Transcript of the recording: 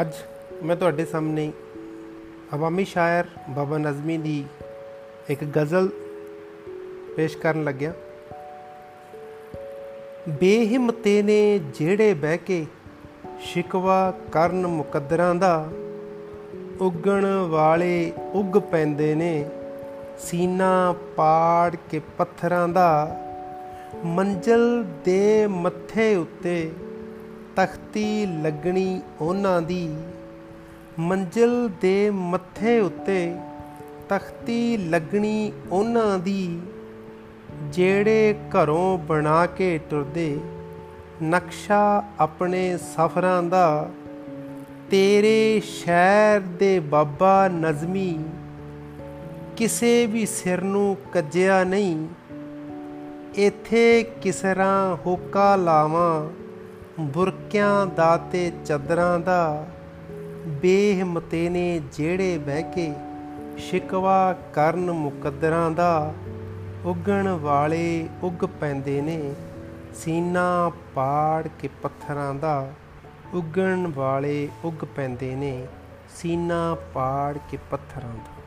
ਅੱਜ ਮੈਂ ਤੁਹਾਡੇ ਸਾਹਮਣੇ ਅਵਾਮੀ ਸ਼ਾਇਰ ਬਾਬਾ ਨਜ਼ਮੀ ਦੀ ਇੱਕ ਗਜ਼ਲ ਪੇਸ਼ ਕਰਨ ਲੱਗਿਆ। ਬੇਹਿੰਮਤੇ ਨੇ ਜਿਹੜੇ ਬਹਿ ਕੇ ਸ਼ਿਕਵਾ ਕਰਨ ਮੁਕੱਦਰਾਂ ਦਾ, ਉੱਗਣ ਵਾਲੇ ਉੱਗ ਪੈਂਦੇ ਨੇ, ਸੀਨਾ ਪਾੜ ਕੇ ਪੱਥਰਾਂ ਦਾ, ਮੰਜ਼ਲ ਦੇ ਮੱਥੇ ਉੱਤੇ ਤਖਤੀ ਲੱਗਣੀ ਉਹਨਾਂ ਦੀ। ਮੰਜ਼ਲ ਦੇ ਮੱਥੇ ਉੱਤੇ ਤਖਤੀ ਲੱਗਣੀ ਉਹਨਾਂ ਦੀ। ਜਿਹੜੇ ਘਰੋਂ ਬਣਾ ਕੇ ਟੁਰਦੇ ਨਕਸ਼ਾ ਆਪਣੇ ਸਫ਼ਰਾਂ ਦਾ। ਤੇਰੇ ਸ਼ਹਿਰ ਦੇ ਬਾਬਾ ਨਜ਼ਮੀ, ਕਿਸੇ ਵੀ ਸਿਰ ਨੂੰ ਕੱਜਿਆ ਨਹੀਂ। ਇਥੇ ਕਿਸਰਾ ਹੋਕਾ ਲਾਵਾਂ ਬੁਰਕਿਆਂ ਦਾ ਤੇ ਚਦਰਾਂ ਦਾ ਬੇਹਿੰਮਤੇ ਨੇ ਜਿਹੜੇ ਬਹਿ ਕੇ ਸ਼ਿਕਵਾ ਕਰਨ ਮੁਕੱਦਰਾਂ ਦਾ, ਉੱਗਣ ਵਾਲੇ ਉੱਗ ਪੈਂਦੇ ਨੇ, ਸੀਨਾ ਪਾੜ ਕੇ ਪੱਥਰਾਂ ਦਾ, ਉੱਗਣ ਵਾਲੇ ਉੱਗ ਪੈਂਦੇ ਨੇ, ਸੀਨਾ ਪਾੜ ਕੇ ਪੱਥਰਾਂ ਦਾ।